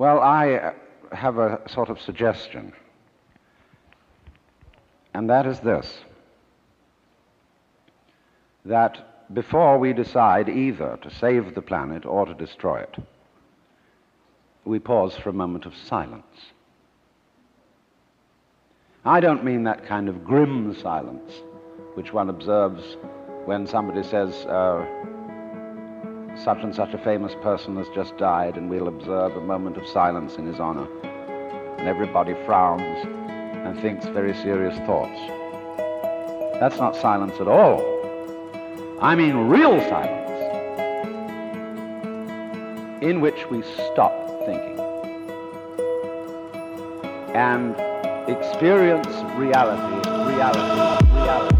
Well, I uh, have a sort of suggestion, and that is this that before we decide either to save the planet or to destroy it, we pause for a moment of silence. I don't mean that kind of grim silence which one observes when somebody says, uh, such and such a famous person has just died, and we'll observe a moment of silence in his honor. And everybody frowns and thinks very serious thoughts. That's not silence at all. I mean real silence, in which we stop thinking and experience reality, reality, reality.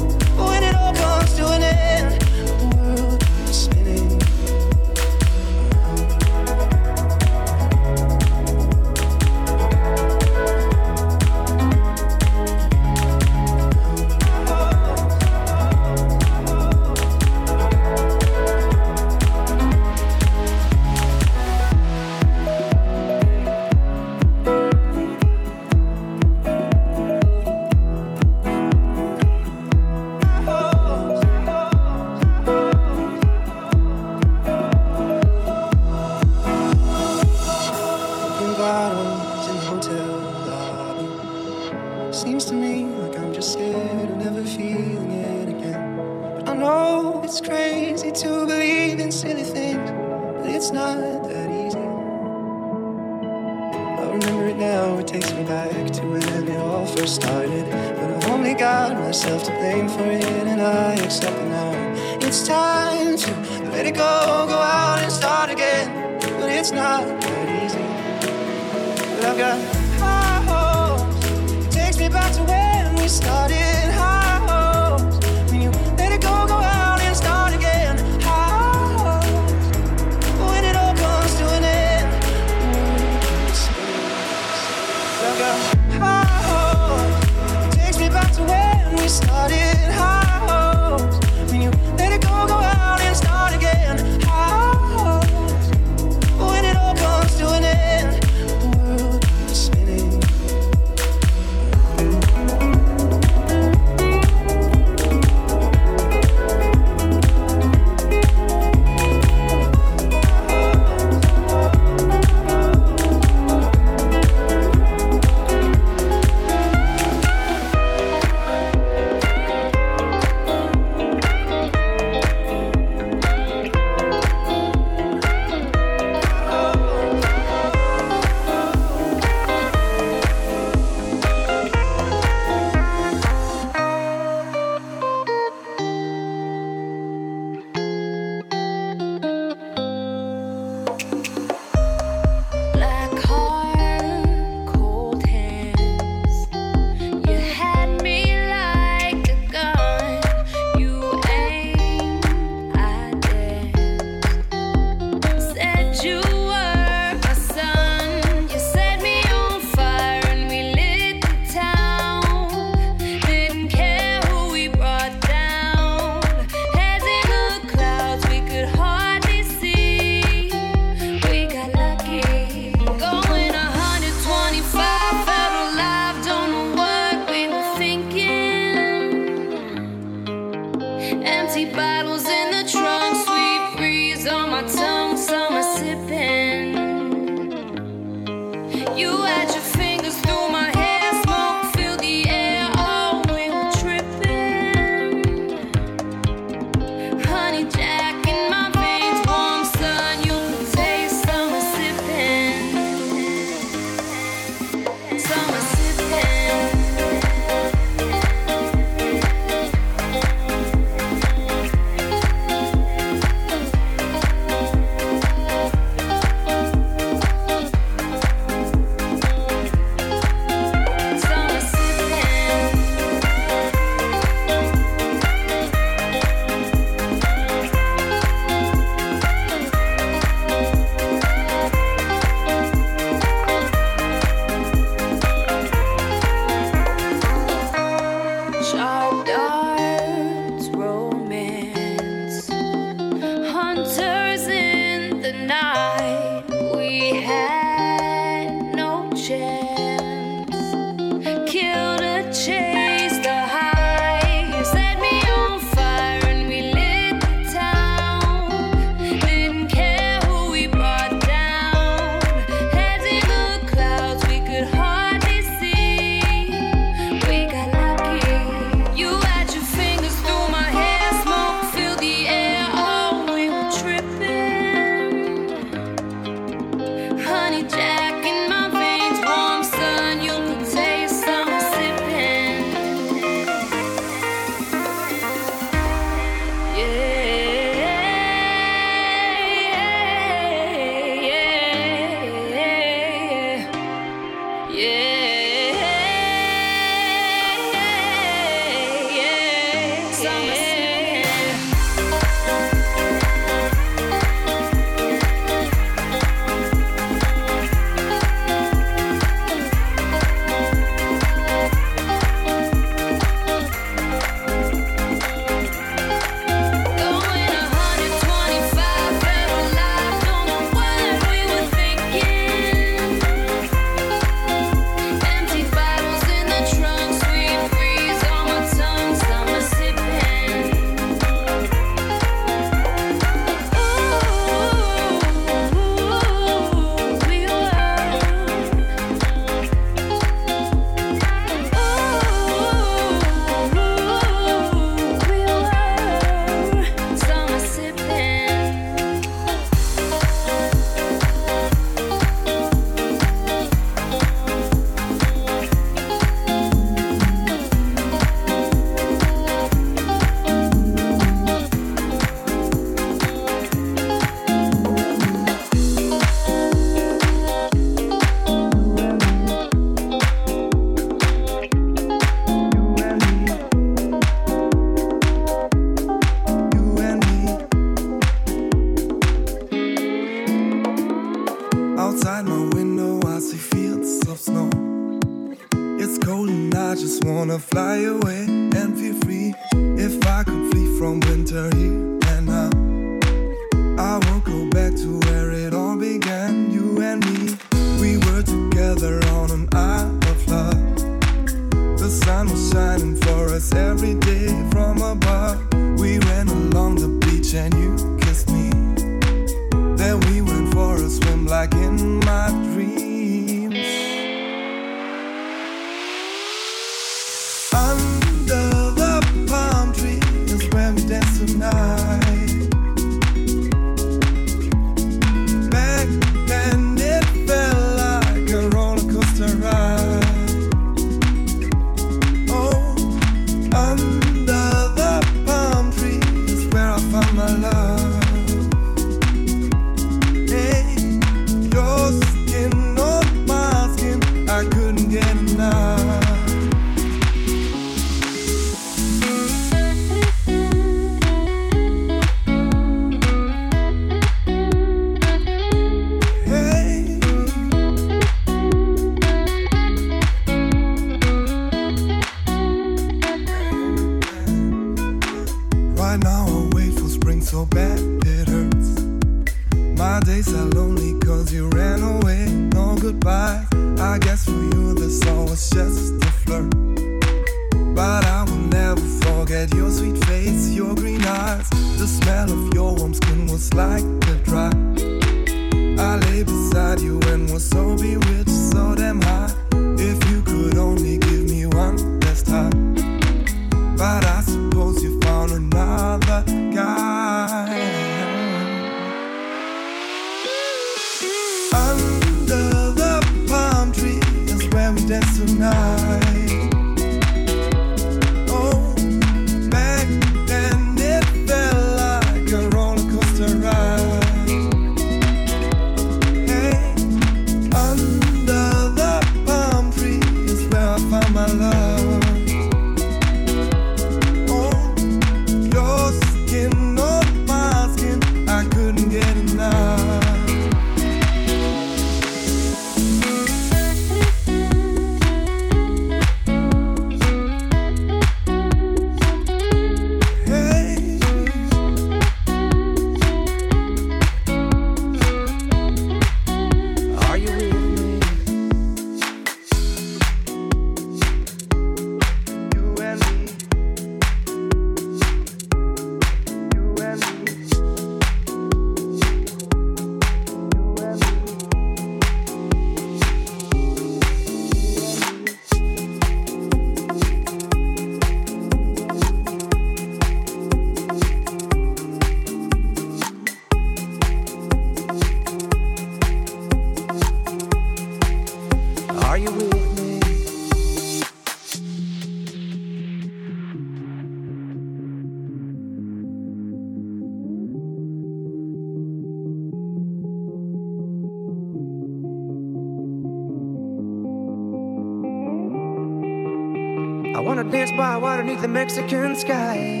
Mexican sky.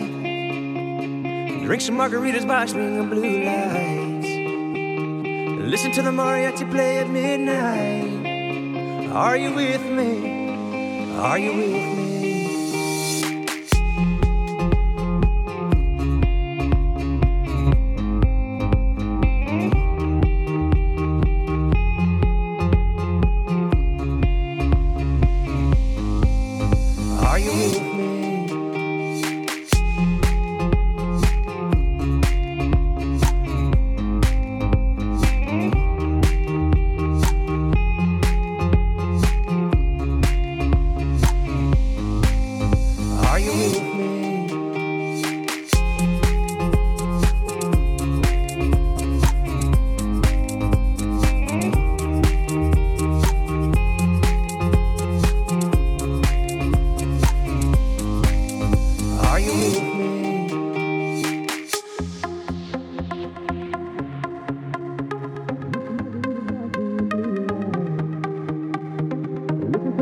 Drink some margaritas by string of blue lights. Listen to the mariachi play at midnight. Are you with me? Are you with me?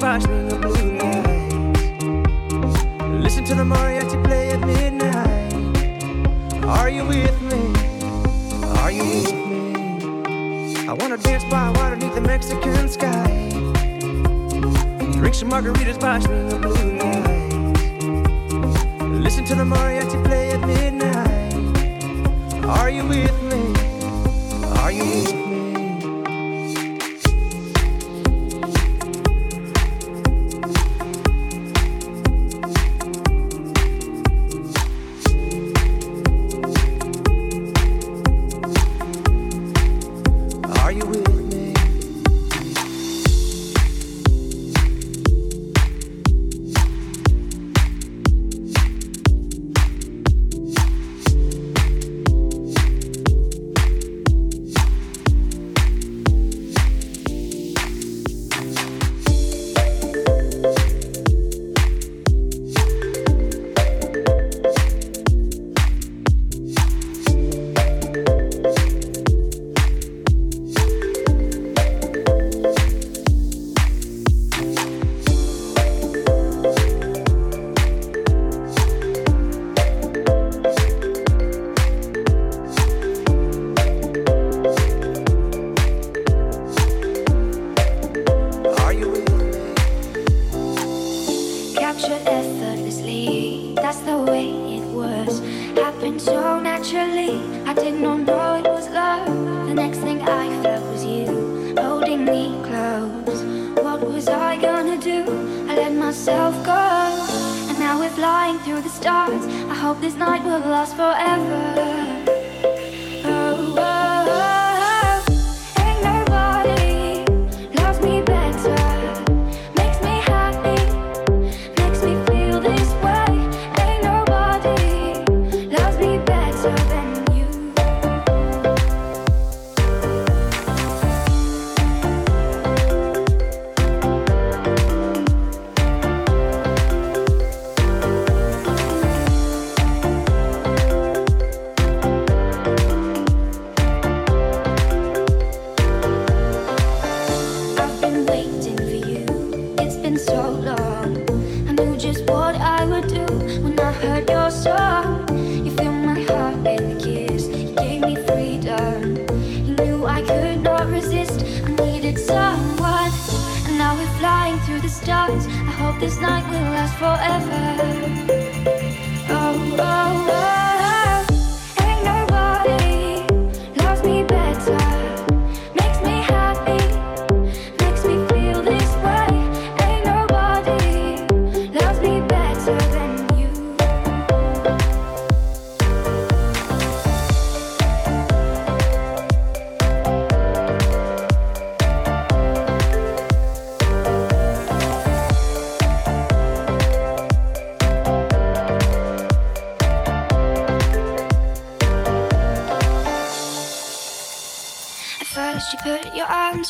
Margaritas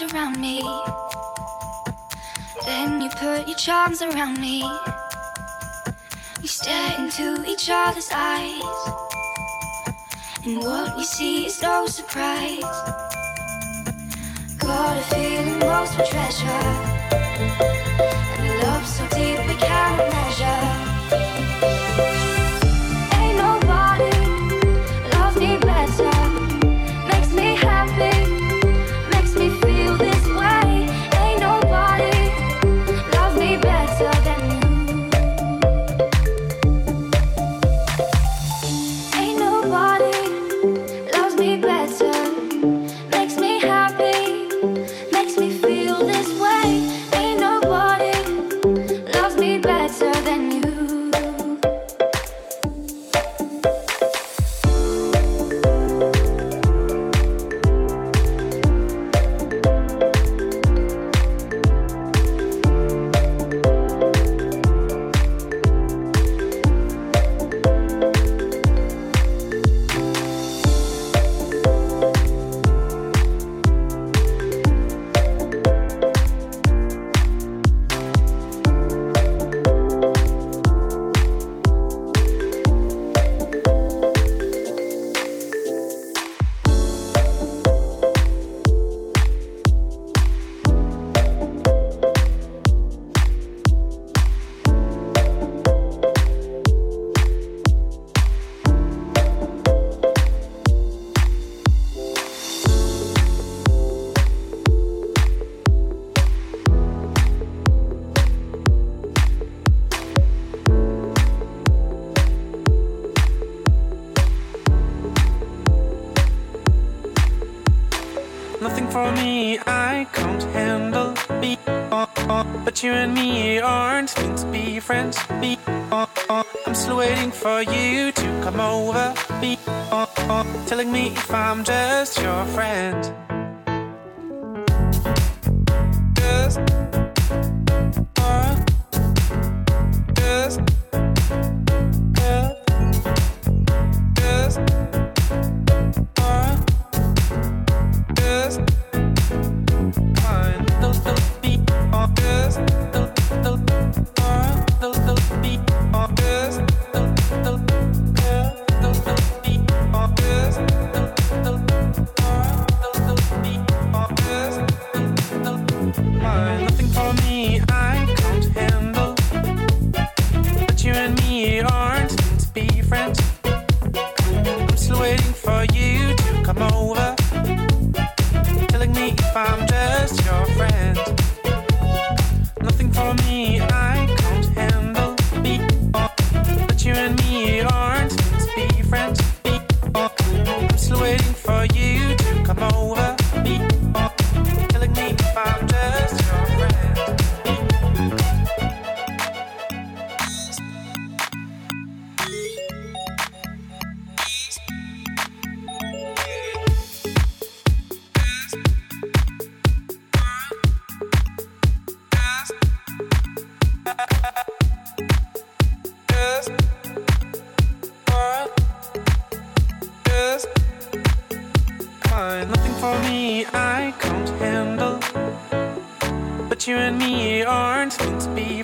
Makes me happy, around me we stare into each other's eyes, and what we see is no surprise. Got a feeling most of treasure. And love so deep we can't nobody. I can't handle. Be, but you and me aren't meant to be friends. Be, I'm still waiting for you to come over. Be, telling me if I'm just your friend. Just,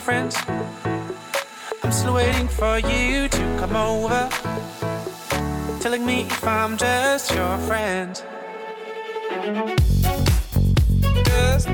friends. I'm still waiting for you to come over, telling me if I'm just your friend. Just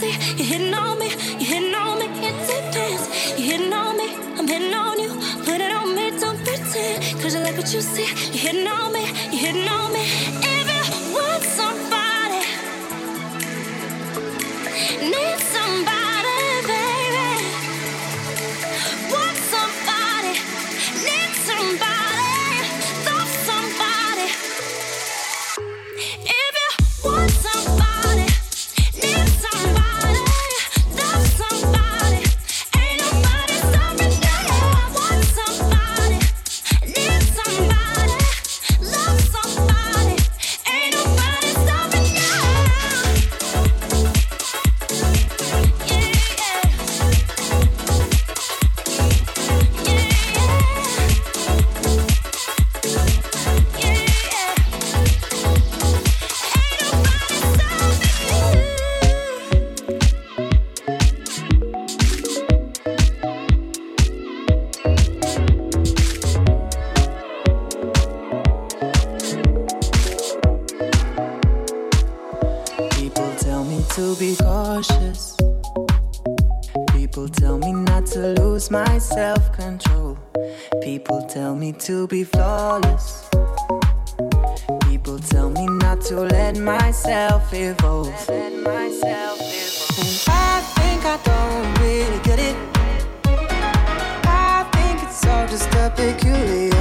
yeah. me not to lose my self control. People tell me to be flawless. People tell me not to let myself evolve. Let, let myself evolve. And I think I don't really get it. I think it's all just a peculiar.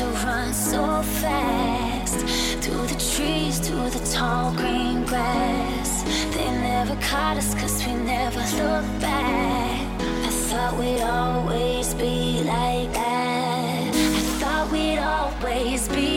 to run so fast through the trees, through the tall green grass. They never caught us cause we never looked back. I thought we'd always be like that. I thought we'd always be.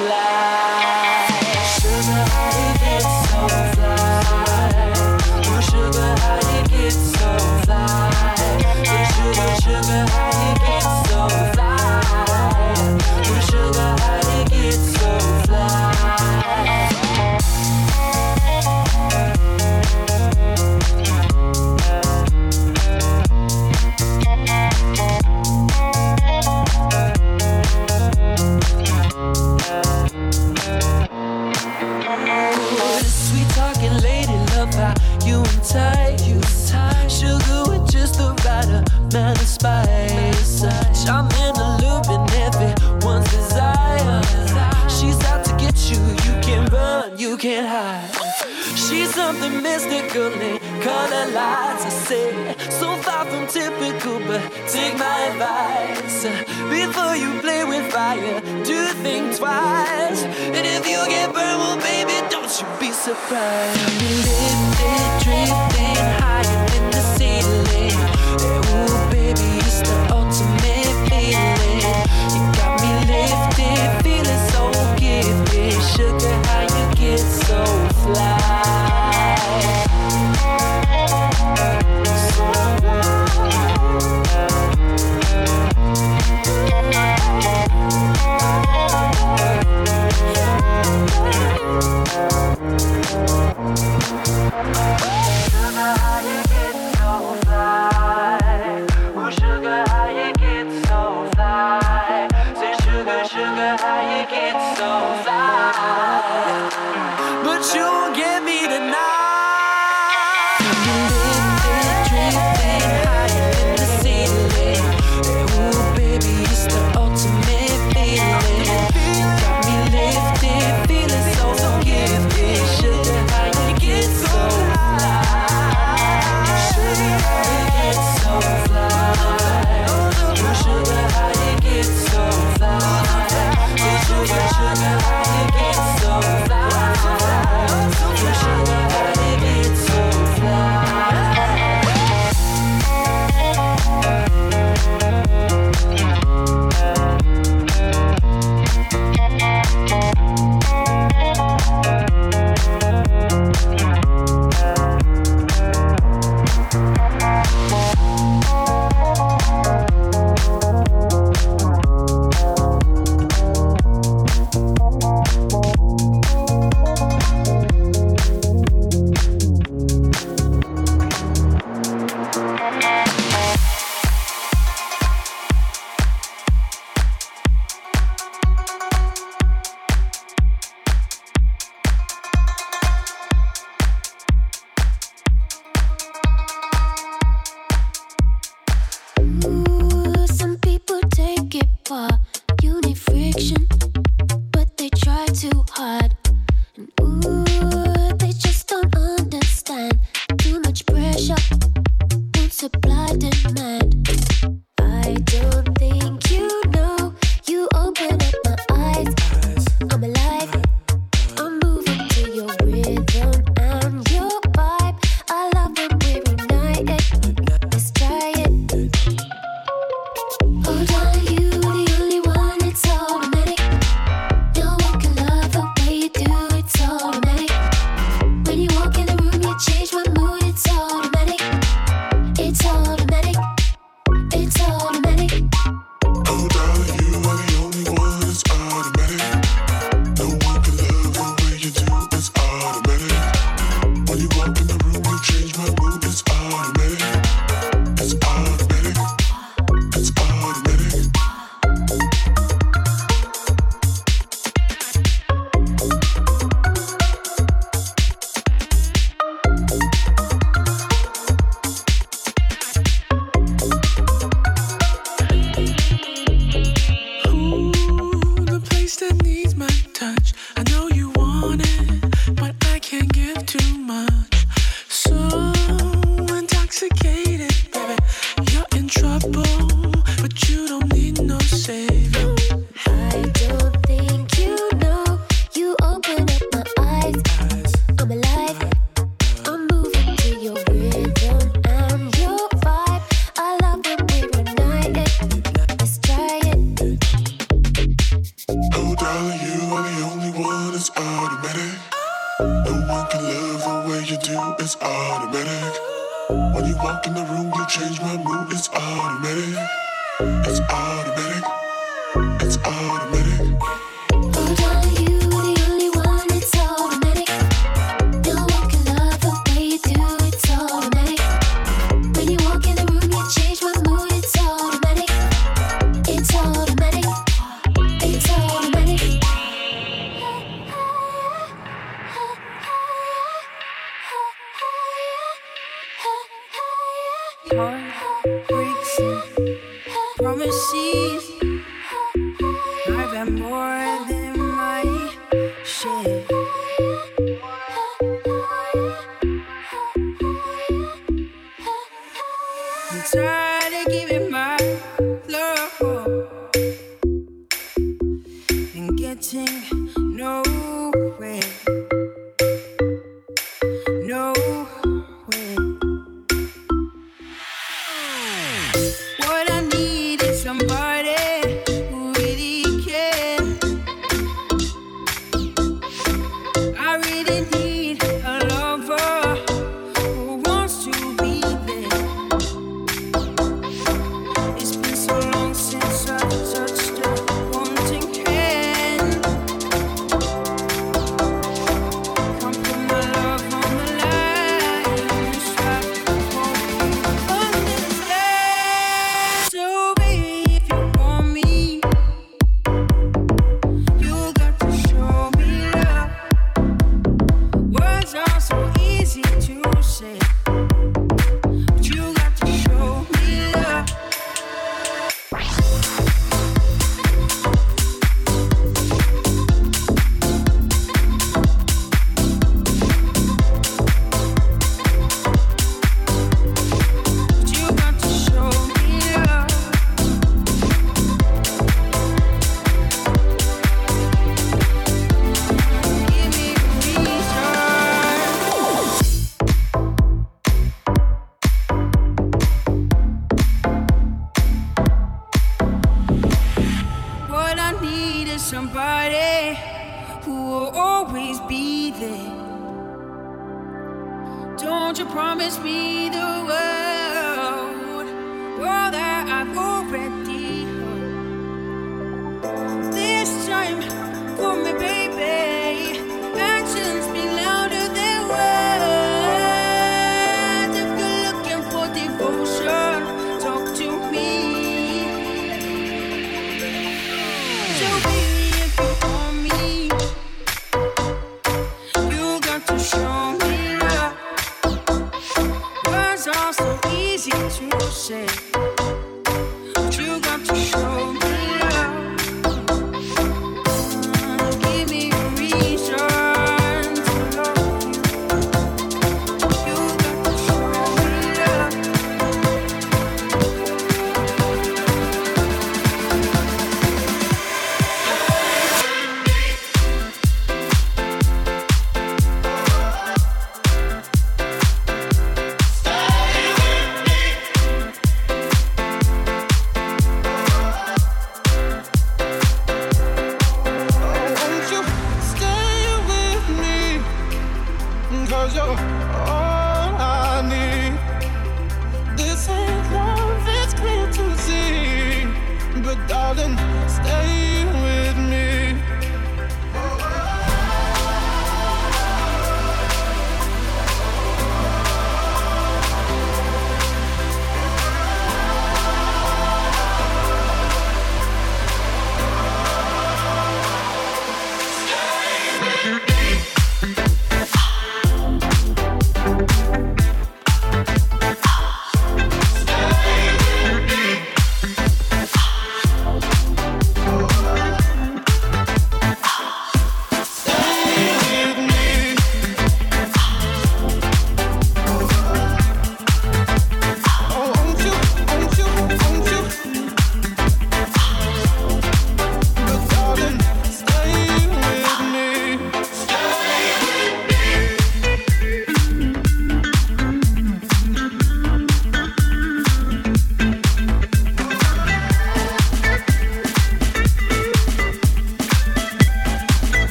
life. And if you get burned, well, baby, don't you be surprised. proud you, are the only one, it's automatic. No one can love the way you do, it's automatic. When you walk in the room, you change my mood, it's automatic. It's automatic. It's automatic.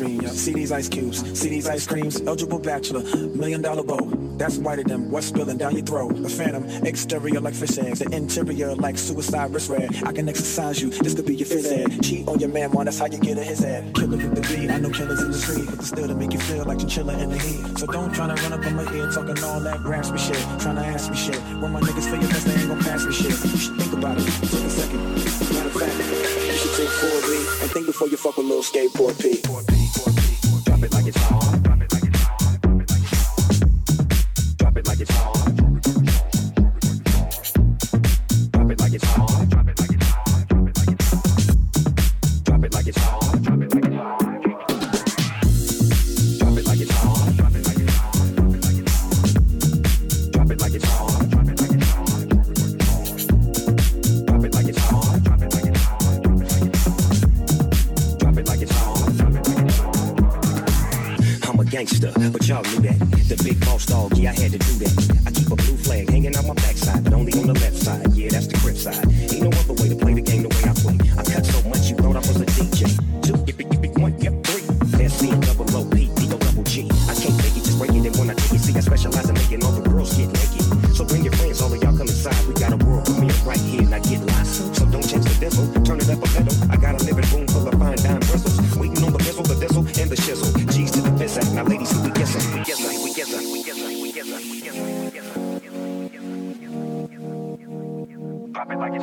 mainstream. Yeah. See these ice cubes, see these ice creams. Eligible bachelor, million dollar bow. That's whiter than what's spilling down your throat. A phantom, exterior like fish eggs, the interior like suicide wrist red. I can exercise you, this could be your phys head. Cheat on your man, why that's how you get in his head. Killer hit the beat, I know killers in the street, but still to make you feel like you're in the heat. So don't try to run up on my ear talking all that raspy shit, trying to ask me shit. When my niggas feel your best, they ain't gonna pass me shit. You should think about it, take a second. Matter of fact, you should take four before you fuck with little skateboard P.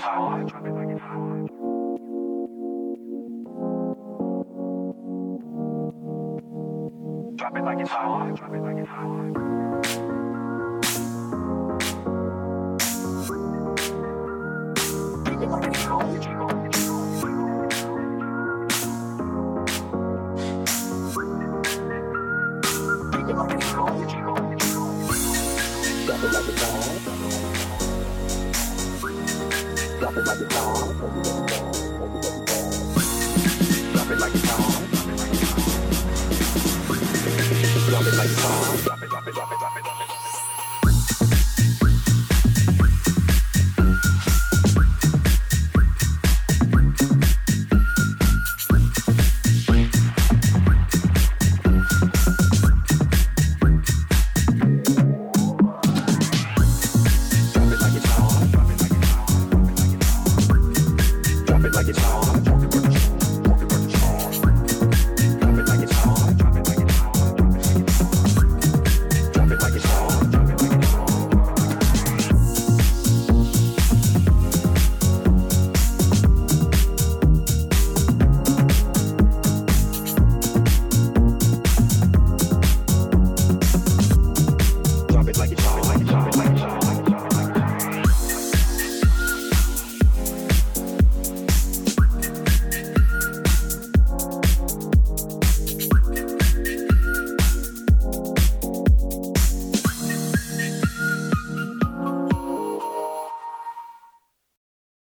Drop it like it's hot. Drop it like it's hot.